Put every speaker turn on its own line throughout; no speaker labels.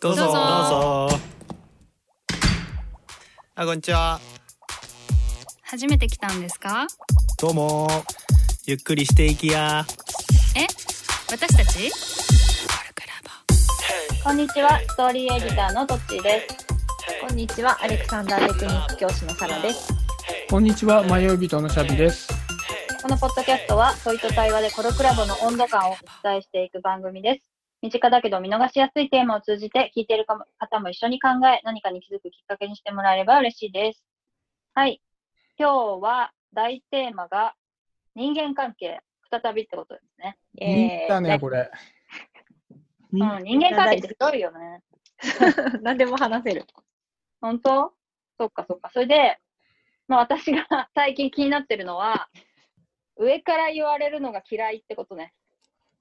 どうぞ。
どうぞ。
どうぞあこんにちは。
初めて来たんですか？
どうも。ゆっくりしていきや。
え？私たち？
こんにちは、ストーリーエディターのトッチーです。
こんにちは、アレクサンダーテクニック教師のサラです。
こんにちは、迷い人のシャビです。
このポッドキャストは、問いと対話でコロクラボの温度感をお伝えしていく番組です。身近だけど見逃しやすいテーマを通じて、聞いている方も一緒に考え、何かに気づくきっかけにしてもらえれば嬉しいです。はい。今日は大テーマが人間関係、再びってことですね。
見たね、これ。
うん、人間関係ってすごいよね。
何でも話せる。
本当？そっかそっか。それで、まあ私が 最近気になってるのは、上から言われるのが嫌いってことね。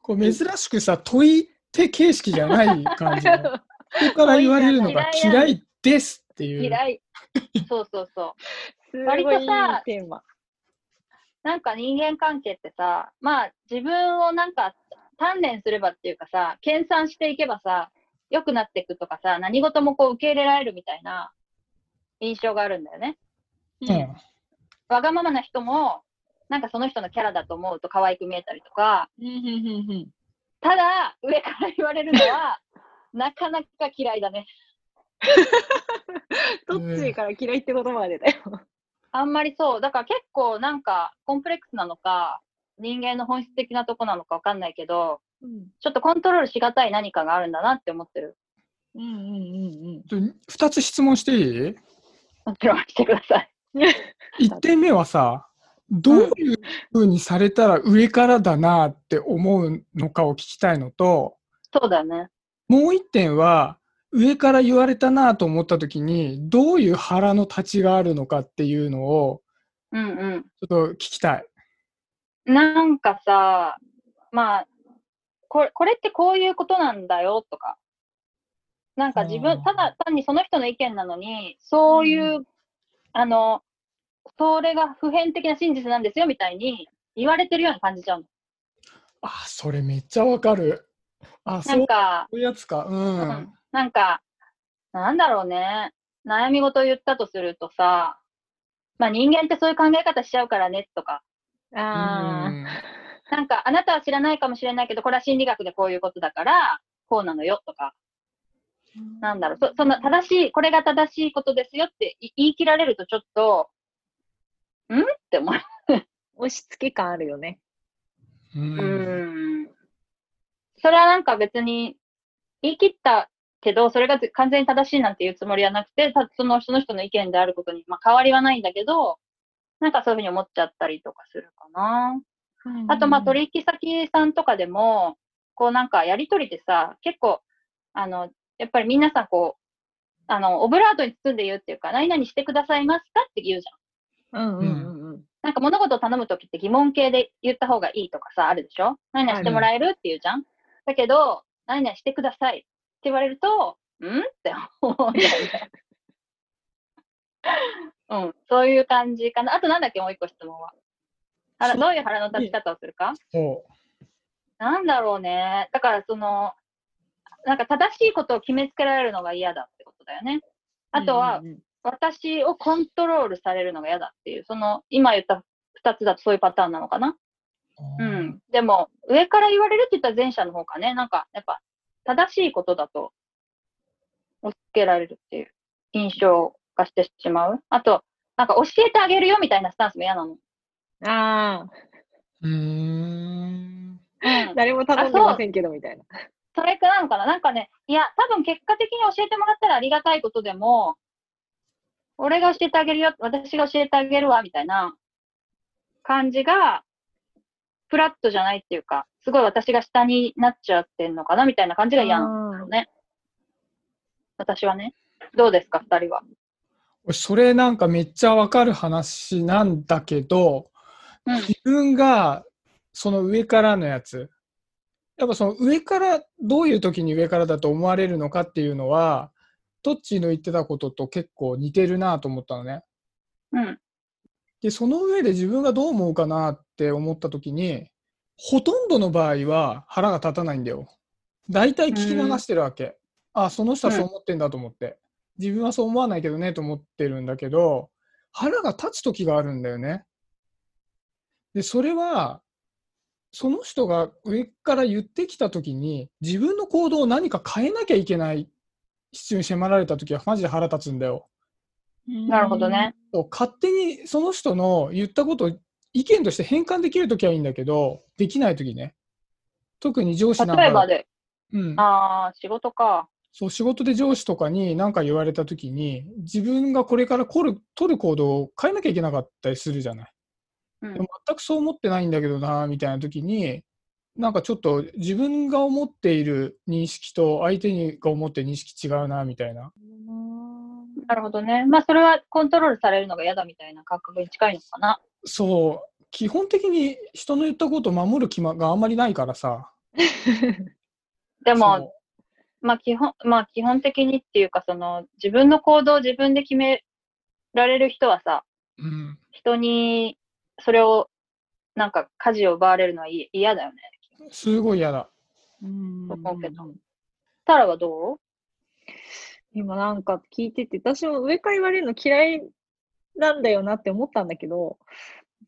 これ珍しくさ、問い手形式じゃない感じの。ここから言われるのが嫌いですっていう。
嫌い。そうそうそう。
す
割とさ
テーマ。
なんか人間関係ってさ、まあ自分をなんか鍛錬すればっていうかさ、研鑽していけばさ、良くなっていくとかさ、何事もこう受け入れられるみたいな印象があるんだよね。
うん。
わがままな人も、なんかその人のキャラだと思うと可愛く見えたりとか、ただ、上から言われるのは、なかなか嫌いだね。
どっちから嫌いって言葉が出たよ。
あんまりそう。だから結構なんかコンプレックスなのか、人間の本質的なとこなのかわかんないけど、
うん
ちょっとコントロールしがたい何かがあるんだなって思ってる。
うんうんうん
で二つ質問していい？
もちろんしてください。
一点目はさ、どういうふうにされたら上からだなって思うのかを聞きたいのと、
そうだよね。
もう一点は、上から言われたなと思った時に、どういう腹の立ちがあるのかっていうのを、
うんうん。
ちょっと聞きたい。
なんかさ、まあ、これこれってこういうことなんだよとか、なんか自分、ただ単にその人の意見なのに、そういう、あの、それが普遍的な真実なんですよみたいに言われてるように感じちゃうの。
あ、それめっちゃわかる。あ、
な
そうん
か、
いうやつか。うん。
うんなんか、なんだろうね。悩み事を言ったとするとさ、まあ人間ってそういう考え方しちゃうからねとか、
うん。
なんかあなたは知らないかもしれないけど、これは心理学でこういうことだから、こうなのよとか、なんだろう、そそんな正しい、これが正しいことですよってい言い切られるとちょっと、ん？って思う。
押し付け感あるよね。
う
うんん。それはなんか別に言い切ったけど、それが完全に正しいなんていうつもりはなくて、たそのその人の意見であることに、まあ、変わりはないんだけど、なんかそういうふうに思っちゃったりとかするかな。あと、まあ、取引先さんとかでも、こうなんかやりとりでさ、結構、あの、やっぱり皆さんこう、あの、オブラートに包んで言うっていうか、何々してくださいますかって言うじゃん。
うんうんうんうん。
なんか物事を頼むときって疑問形で言った方がいいとかさ、あるでしょ？何々してもらえるって言うじゃん？だけど、何々してくださいって言われると、ん？って思うんだよね。うん、そういう感じかな。あとなんだっけ、もう一個質問は。腹どういう腹の立ち方をするか？
そ
なんだろうね。だからその、なんか正しいことを決めつけられるのが嫌だってことだよね。あとは、
うんうん
私をコントロールされるのが嫌だっていう、その、今言った二つだとそういうパターンなのかな？
う。
うん。でも、上から言われるって言ったら前者の方かね。なんか、やっぱ、正しいことだと、押し付けられるっていう印象がしてしまう。あと、なんか教えてあげるよみたいなスタンスも嫌なの。
あ
うーん。
あ、
うん。
誰も頼んでませんけどみたいな。
それかなのかななんかね、いや、多分結果的に教えてもらったらありがたいことでも、俺が教えてあげるよ、私が教えてあげるわ、みたいな感じが、フラットじゃないっていうか、すごい私が下になっちゃってんのかな、みたいな感じが嫌なのね。私はね。どうですか、二人は？
それなんかめっちゃわかる話なんだけど、
うん。
自分がその上からのやつ、やっぱその上から、どういう時に上からだと思われるのかっていうのは、トッチーの言ってたことと結構似てるなと思ったのね。
うん。
で、その上で自分がどう思うかなって思った時に、ほとんどの場合は腹が立たないんだよ。大体聞き流してるわけ。あ、その人はそう思ってんだと思って。自分はそう思わないけどねと思ってるんだけど、腹が立つ時があるんだよね。で、それは、その人が上から言ってきた時に、自分の行動を何か変えなきゃいけない必要に迫られた時はマジで腹立つんだよ。
なるほどね。
勝手にその人の言ったことを意見として変換できるときはいいんだけど、できないときね。特に上司なんか
例えばで、
うん、
ああ、仕事か。
そう仕事で上司とかに何か言われたときに、自分がこれから取る取る行動を変えなきゃいけなかったりするじゃない。
うん
でも全くそう思ってないんだけどな、みたいなときに、なんかちょっと自分が思っている認識と相手が思ってる認識違うな、みたいな。
なるほどね。まあ、それはコントロールされるのが嫌だみたいな感覚に近いのかな。
そう、基本的に人の言ったことを守る気があんまりないからさ。
でも、まあ基本、まあ基本的にっていうか、その自分の行動を自分で決められる人はさ、
うん、
人にそれをなんか舵を奪われるのはい嫌だよね。
すごい嫌だ。
うん
思うけどタラはどう？
今なんか聞いてて、私も上から言われるの嫌いなんだよなって思ったんだけど、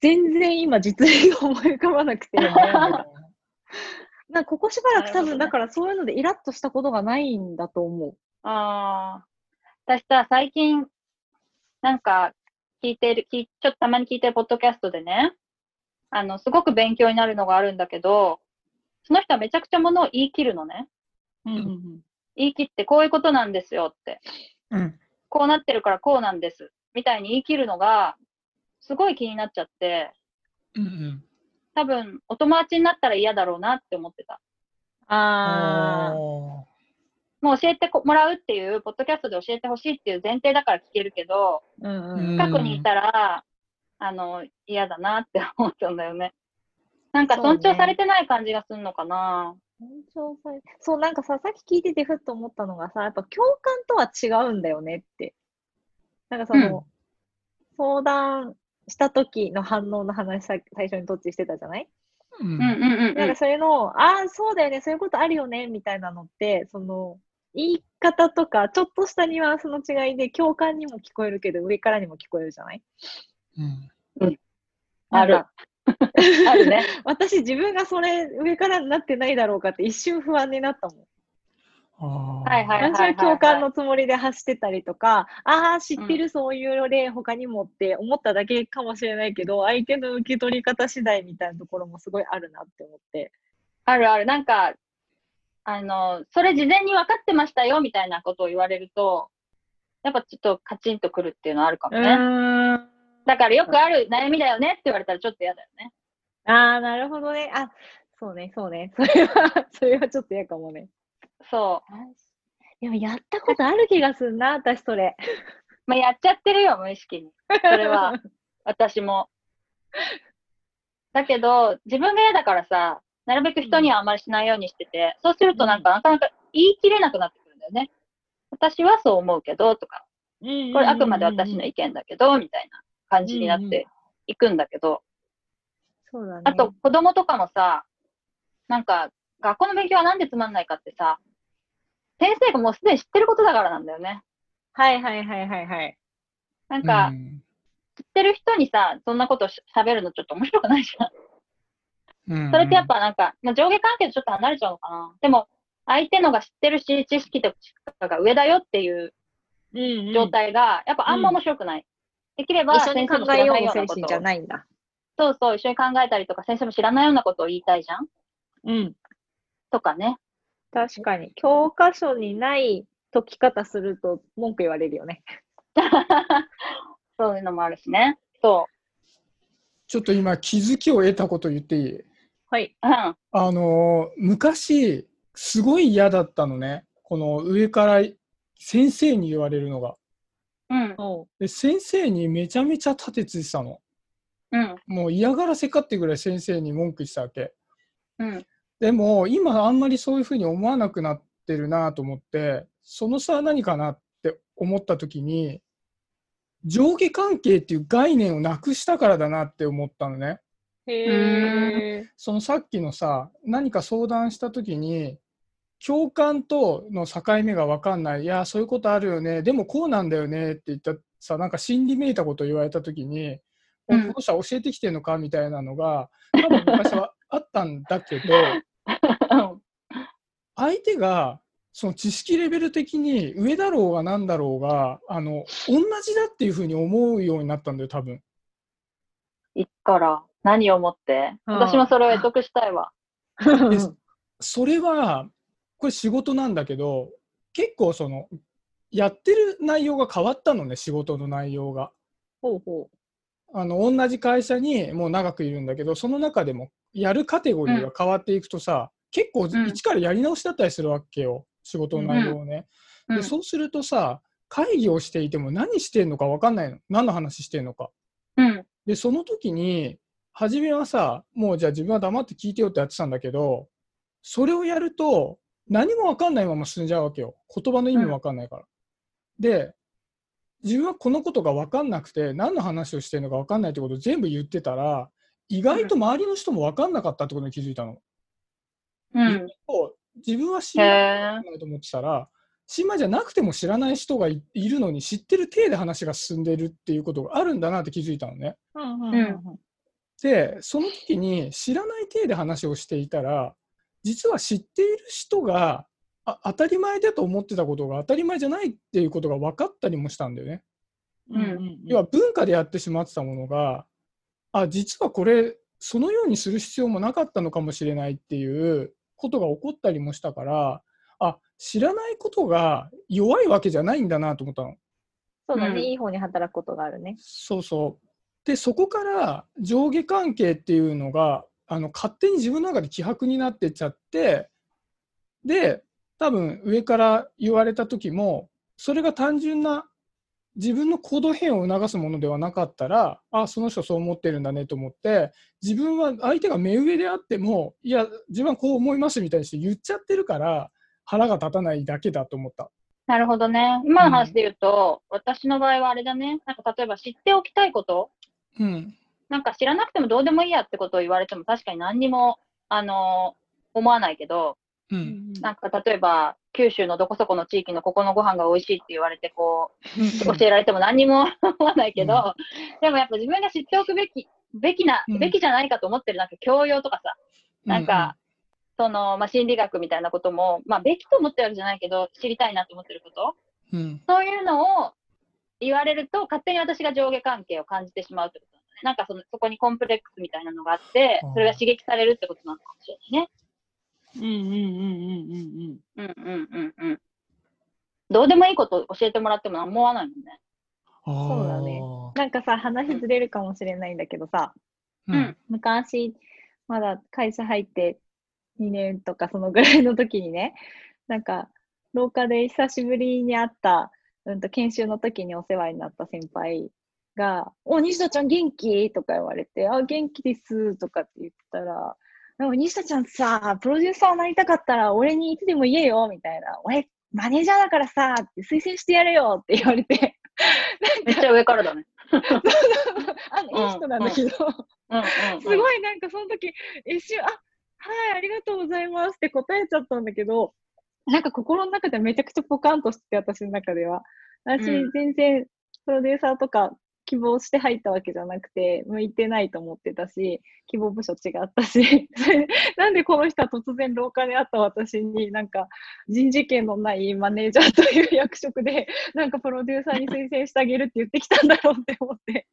全然今実例が思い浮かばなくて悩んでた。なここしばらく多分、だからそういうのでイラッとしたことがないんだと思う。
ああ、私さ、最近、なんか聞いてる、ちょっとたまに聞いてるポッドキャストでね、あの、すごく勉強になるのがあるんだけど、その人はめちゃくちゃものを言い切るのね。
うん
言い切ってこういうことなんですよって。
うん。
こうなってるからこうなんです。みたいに言い切るのが、すごい気になっちゃって、
うんうん。
多分、お友達になったら嫌だろうなって思ってた。
ああ。
もう教えてもらうっていう、ポッドキャストで教えてほしいっていう前提だから聞けるけど、
うんうん
うん
近くにいたら、あの、嫌だなって思っちゃうんだよね。なんか
そうね。
尊重されてない感じがするのかな。
尊重されそう、なんかさ、さっき聞いててふっと思ったのがさ、やっぱ共感とは違うんだよねって。なんかその、相談した時の反応の話さ最初にどっちしてたじゃない、
うん。
うんうんうんうん。
なんか。それの、ああ、そうだよね、そういうことあるよね、みたいなのって、その、言い方とか、ちょっとしたニュアンスの違いで共感にも聞こえるけど、上からにも聞こえるじゃない？
うん。
ある。
なんか
あるね。
私、自分がそれ上からになってないだろうかって一瞬不安になったもん。
はいはい
私は共感のつもりで発してたりとか、ああ、知ってる、そういう例、他にもって思っただけかもしれないけど、相手の受け取り方次第みたいなところもすごいあるなって思って。
あるある。なんか、あの、それ事前に分かってましたよみたいなことを言われると、やっぱちょっとカチンとくるっていうのはあるかもね。
ん。
だからよくある悩みだよねって言われたらちょっと嫌だよね。
ああ、なるほどね。あ、そうね、そうね。それは、それはちょっと嫌かもね。
そう。
でもやったことある気がするな、私それ。
まあ、やっちゃってるよ、無意識に。それは、私も。だけど、自分が嫌だからさ、なるべく人にはあまりしないようにしてて、そうするとなんか、なかなか言い切れなくなってくるんだよね。私はそう思うけど、とか、これあくまで私の意見だけど、みたいな感じになっていくんだけど、
そうだね。
あと、子供とかもさ、なんか、学校の勉強はなんでつまんないかってさ、先生がもうすでに知ってることだからなんだよね。
はいはいはいはいはい。
なんか、
うん
知ってる人にさ、そんなことし喋るのちょっと面白くないじゃん。
うん
それってやっぱなんか、まあ、上下関係とちょっと離れちゃうのかな。でも、相手のが知ってるし、知識とかが上だよっていう
うん
状態が、やっぱあんま面白くない。できれば、
一緒に考えようの精
先生も知らないようなこと
神じゃないんだ。
そうそう、一緒に考えたりとか、先生も知らないようなことを言いたいじゃん？
うん。
とかね。
確かに。教科書にない解き方すると文句言われるよね。
そういうのもあるしね。そ
ちょっと今気づきを得たこと言っていい？
はい。
う。うん。
あのー昔すごい嫌だったのねこの上から先生に言われるのが
うん。
で先生にめちゃめちゃ立てついてたの
うん。
もう嫌がらせかってぐらい先生に文句したわけ
うん。
でも今あんまりそういうふうに思わなくなってるなと思ってその差は何かなって思った時に上下関係っていう概念をなくしたからだなって思ったのね
へえ。
そのさっきのさ何か相談した時に共感との境目が分かんない、いや、そういうことあるよね、でもこうなんだよねって言ったさ、なんか心理めいたこと言われたときに、お
うん
この人は教えてきてるのか？みたいなのが、多分昔はあったんだけど、相手がその知識レベル的に上だろうがなんだろうが、あの同じだっていうふうに思うようになったんだよ、多分。
いつから何をもって？
うん
私もそれを得得したいわ。
でそれは、これ仕事なんだけど、結構その、やってる内容が変わったのね、仕事の内容が。
ほうほ
あの同じ会社にもう長くいるんだけど、その中でもやるカテゴリーが変わっていくとさ、結構
ん
一からやり直しだったりするわけよ、仕事の内容をね。
うん
でそうするとさ、会議をしていても何してんのか分かんないの。何の話してんのか。
うん。
で、その時に、初めはさ、もうじゃあ自分は黙って聞いてよってやってたんだけど、それをやると、何も分かんないまま進んじゃうわけよ。言葉の意味も分かんないから。で、自分はこのことが分かんなくて、何の話をしてるのか分かんないってことを全部言ってたら、意外と周りの人も分かんなかったってことに気づいたの。
うん。
自分は知
へ
ら
え。
ないと思ってたら、新米じゃなくても知らない人がいいるのに、知ってる体で話が進んでるっていうことがあるんだなって気づいたのね。
う。うんうんうん
で、その時に知らない体で話をしていたら、実は知っている人があ当たり前だと思ってたことが当たり前じゃないっていうことが分かったりもしたんだよね。
うんうん
要は文化でやってしまってたものが、あ、実はこれ、そのようにする必要もなかったのかもしれないっていうことが起こったりもしたから、あ、知らないことが弱いわけじゃないんだなと思ったの。
そうだね、
うん
いい方に働くことがあるね。
そうそう。で、そこから上下関係っていうのが、あの勝手に自分の中で希薄になってっちゃって、で、多分上から言われた時も、それが単純な自分の行動変容を促すものではなかったら、あ、その人そう思ってるんだねと思って、自分は相手が目上であっても、いや、自分はこう思いますみたいにして言っちゃってるから、腹が立たないだけだと思った。
なるほどね。今の話で言うと、私の場合はあれだね。なんか例えば知っておきたいこと
うん。
なんか知らなくてもどうでもいいやってことを言われても確かに何にも、あのー思わないけど、
うん。
なんか例えば九州のどこそこの地域のここのご飯が美味しいって言われてこう、教えられても何にも思わないけど、
うん。
でもやっぱ自分が知っておくべき、べきな、
うん。
べきじゃないかと思ってるなんか教養とかさ、なんか、その、まあ、心理学みたいなことも、まあ、べきと思ってるわけじゃないけど、知りたいなと思ってること、
うん、うん。
そういうのを言われると、勝手に私が上下関係を感じてしまうってことなんかそのそこにコンプレックスみたいなのがあって、それが刺激されるってことなのかもしれないね。
うんうんうんうんうん
うん。うんうんうんうん。どうでもいいこと教えてもらっても思わないもんね。
そうだね。なんかさ、話ずれるかもしれないんだけどさ、
うん、
昔、まだ会社入って2年とかそのぐらいの時にね、なんか、廊下で久しぶりに会った、うんと、研修の時にお世話になった先輩が、お、西田ちゃん元気？とか言われて、あ、元気ですとかって言ったら、なんか西田ちゃんさ、プロデューサーになりたかったら俺にいつでも言えよみたいな。俺、マネージャーだからさ、って推薦してやるよって言われて、
めっちゃ上からだね。
あの、いい人なんだけど。すごいなんかその時、一瞬、あ、はい、ありがとうございますって答えちゃったんだけど、なんか心の中でめちゃくちゃポカンとして、私の中では。私
うん、
全然、プロデューサーとか希望して入ったわけじゃなくて、向いてないと思ってたし、希望部署違ったし、なんでこの人は突然廊下で会った私に、なんか人事権のないマネージャーという役職で、なんかプロデューサーに推薦してあげるって言ってきたんだろうって思って、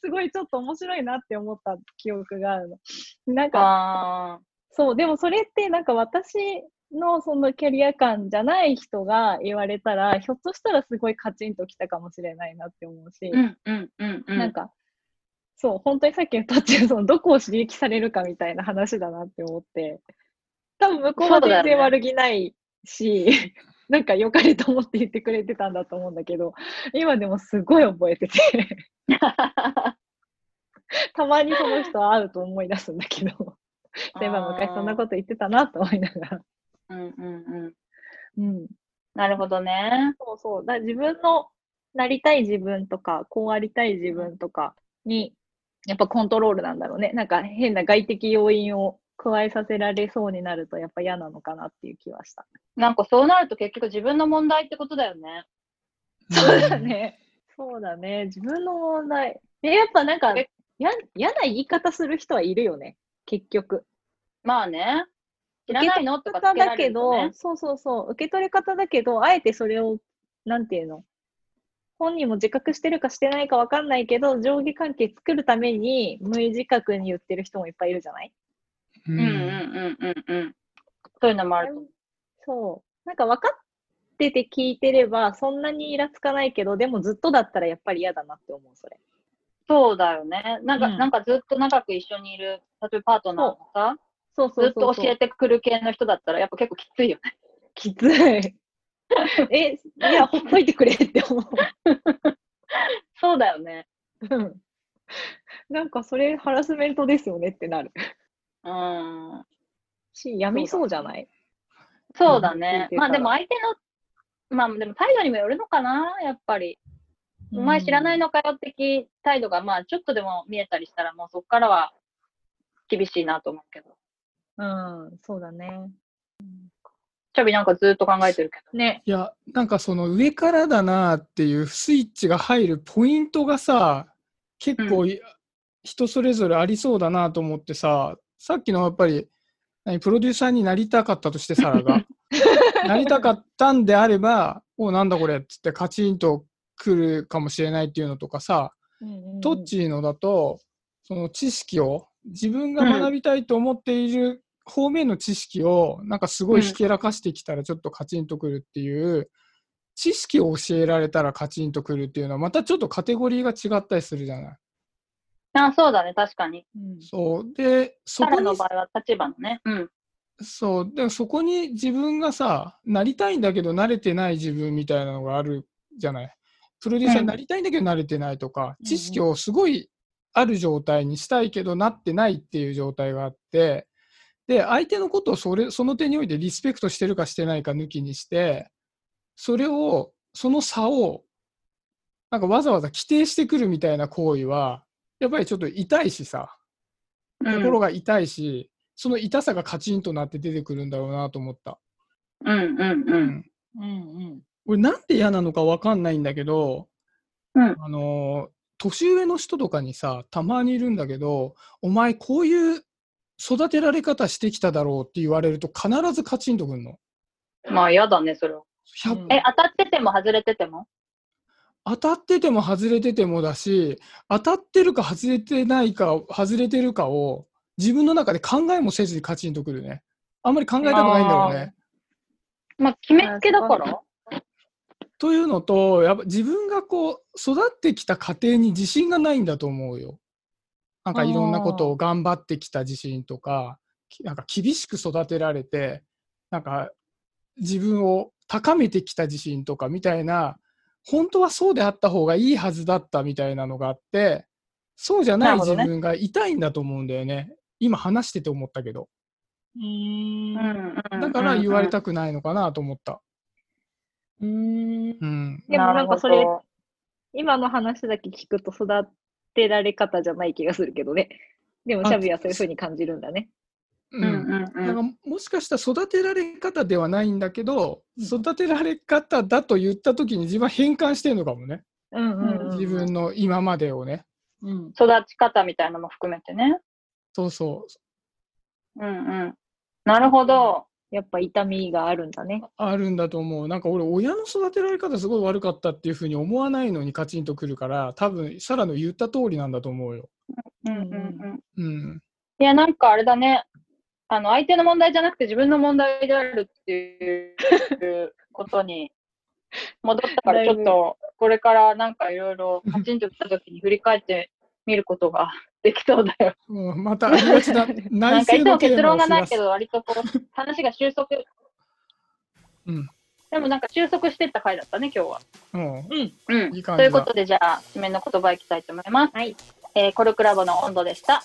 すごいちょっと面白いなって思った記憶があるの。なんか、
あ
そう、でもそれってなんか私のそのキャリア感じゃない人が言われたら、ひょっとしたらすごいカチンときたかもしれないなって思うし、
ーうんうんうんうん。
なんか、そう、本当にさっき言ったっていう、そのどこを刺激されるかみたいな話だなって思って、多分向こうは全然悪気ないし、なんか良かれと思って言ってくれてたんだと思うんだけど、今でもすごい覚えてて、たまにその人会うと思い出すんだけど、そういえば昔そんなこと言ってたなと思いながら。
うんうんうん。
うん。
なるほどね。
そうそう。だ自分のなりたい自分とか、こうありたい自分とかに、やっぱコントロールなんだろうね。なんか変な外的要因を加加えさせられそうになるとやっぱ嫌なのかなっていう気はした。
なんかそうなると結局自分の問題ってことだよね。
そうだね。そうだね。自分の問題。え、やっぱなんか嫌な言い方する人はいるよね。結局。
まあね。知らないの？とか
受け取り方だけど。そうそうそう。受け取り方だけど、あえてそれを、なんていうの？本人も自覚してるかしてないかわかんないけど、上下関係作るために無意自覚に言ってる人もいっぱいいるじゃない？
う
うんうんうんうんうん。そういうのもあると。
そう。なんか分かってて聞いてれば、そんなにイラつかないけど、でもずっとだったらやっぱり嫌だなって思う、それ。
そうだよね。なんか、
うん
なんかずっと長く一緒にいる、例えばパートナーのさ、
そうそう
ず。っと教えてくる系の人だったら、やっぱ結構きついよね。
きつい。え、いや、ほっといてくれって思う。
そうだよね。
うんなんかそれハラスメントですよねってなる。
うん。
し、やみそうじゃない？
そうだねまあでも相手の、まあでも態度にもよるのかな、やっぱり。お前知らないのかよ的態度が、まあちょっとでも見えたりしたら、もうそこからは厳しいなと思うけど。
うん、そうだね。
チャビなんかずっと考えてるけど。
ね。
いや、なんかその上からだなっていうスイッチが入るポイントがさ、結構い、人それぞれありそうだなと思ってさ、さっきのやっぱり、何プロデューサーになりたかったとして、サラが。なりたかったんであれば、おなんだこれっつってカチンと来るかもしれないっていうのとかさ、トッチーのだと、その知識を、自分が学びたいと思っている方面の知識を、なんかすごいひけらかしてきたらちょっとカチンとくるっていう、知識を教えられたらカチンとくるっていうのは、またちょっとカテゴリーが違ったりするじゃない。
あ、そうだね、確かに。
うん
そう。で、そこに
彼の、場合は立場のね。うん。
そう。で、そこに自分がさ、なりたいんだけど慣れてない自分みたいなのがあるじゃない。プロデューサーになりたいんだけど慣れてないとか、
うん
知識をすごいある状態にしたいけどなってないっていう状態があって、で、相手のことをそれその点においてリスペクトしてるかしてないか抜きにして、それを、その差を、なんかわざわざ規定してくるみたいな行為は、やっぱりちょっと痛いしさ、
うん
心が痛いし、その痛さがカチンとなって出てくるんだろうなと思った。
うんうんう。
うんん
うんうん。
俺なんで嫌なのかわかんないんだけど、
うん
あのー年上の人とかにさたまにいるんだけどお前こういう育てられ方してきただろうって言われると必ずカチンとくんの。
まあ嫌だね、それは。
100
うん
え、当たってても外れてても？
当たってても外れててもだし当たってるか外れてないか外れてるかを自分の中で考えもせずにカチンとくるね。あんまり考えたくないんだろうね。
まあ決めつけだから。
というのと、やっぱ自分がこう育ってきた過程に自信がないんだと思うよ。なんかいろんなことを頑張ってきた自信とか、きなんか厳しく育てられて、なんか自分を高めてきた自信とかみたいな、本当はそうであった方がいいはずだったみたいなのがあって、そうじゃない自分が痛いんだと思うんだよね。今話してて思ったけど。だから言われたくないのかなと思った。
うーん。
うん。
でもなんかそれ今の話だけ聞くと育てられ方じゃない気がするけどね。でも、
あ
シャビはそういうふうに感じるんだね。
う
うんうん
なん
うん。
かもしかしたら育てられ方ではないんだけど、
うん
育てられ方だと言った時に自分は変換してるのかもね、
うんうんうん。
自分の今までをね
うん。
育ち方みたいなのも含めてね。
そうそう
うんうん。なるほど。
やっぱ痛みがあるんだね。
あるんだと思うなんか俺親の育てられ方すごい悪かったっていうふうに思わないのにカチンとくるから多分サラの言った通りなんだと思うよ、
うんうんうん。
うん、
いや、なんかあれだね。あの、相手の問題じゃなくて自分の問題であるっていうことに 戻ったから、ちょっと、これからなんかいろいろカチンときたときに振り返ってみることができそうだよ。
もうまたありがちな
なん
内政のテ
かいつも結
ーマを増やす
論がないけど、割とこう、話が収束。
うん
でもなんか収束してった回だったね、今日は。
うん
うん。
いい感じだ
ということで、じゃあ、締めの言葉いきたいと思います。
はい。
えーコルクラボの温度でした。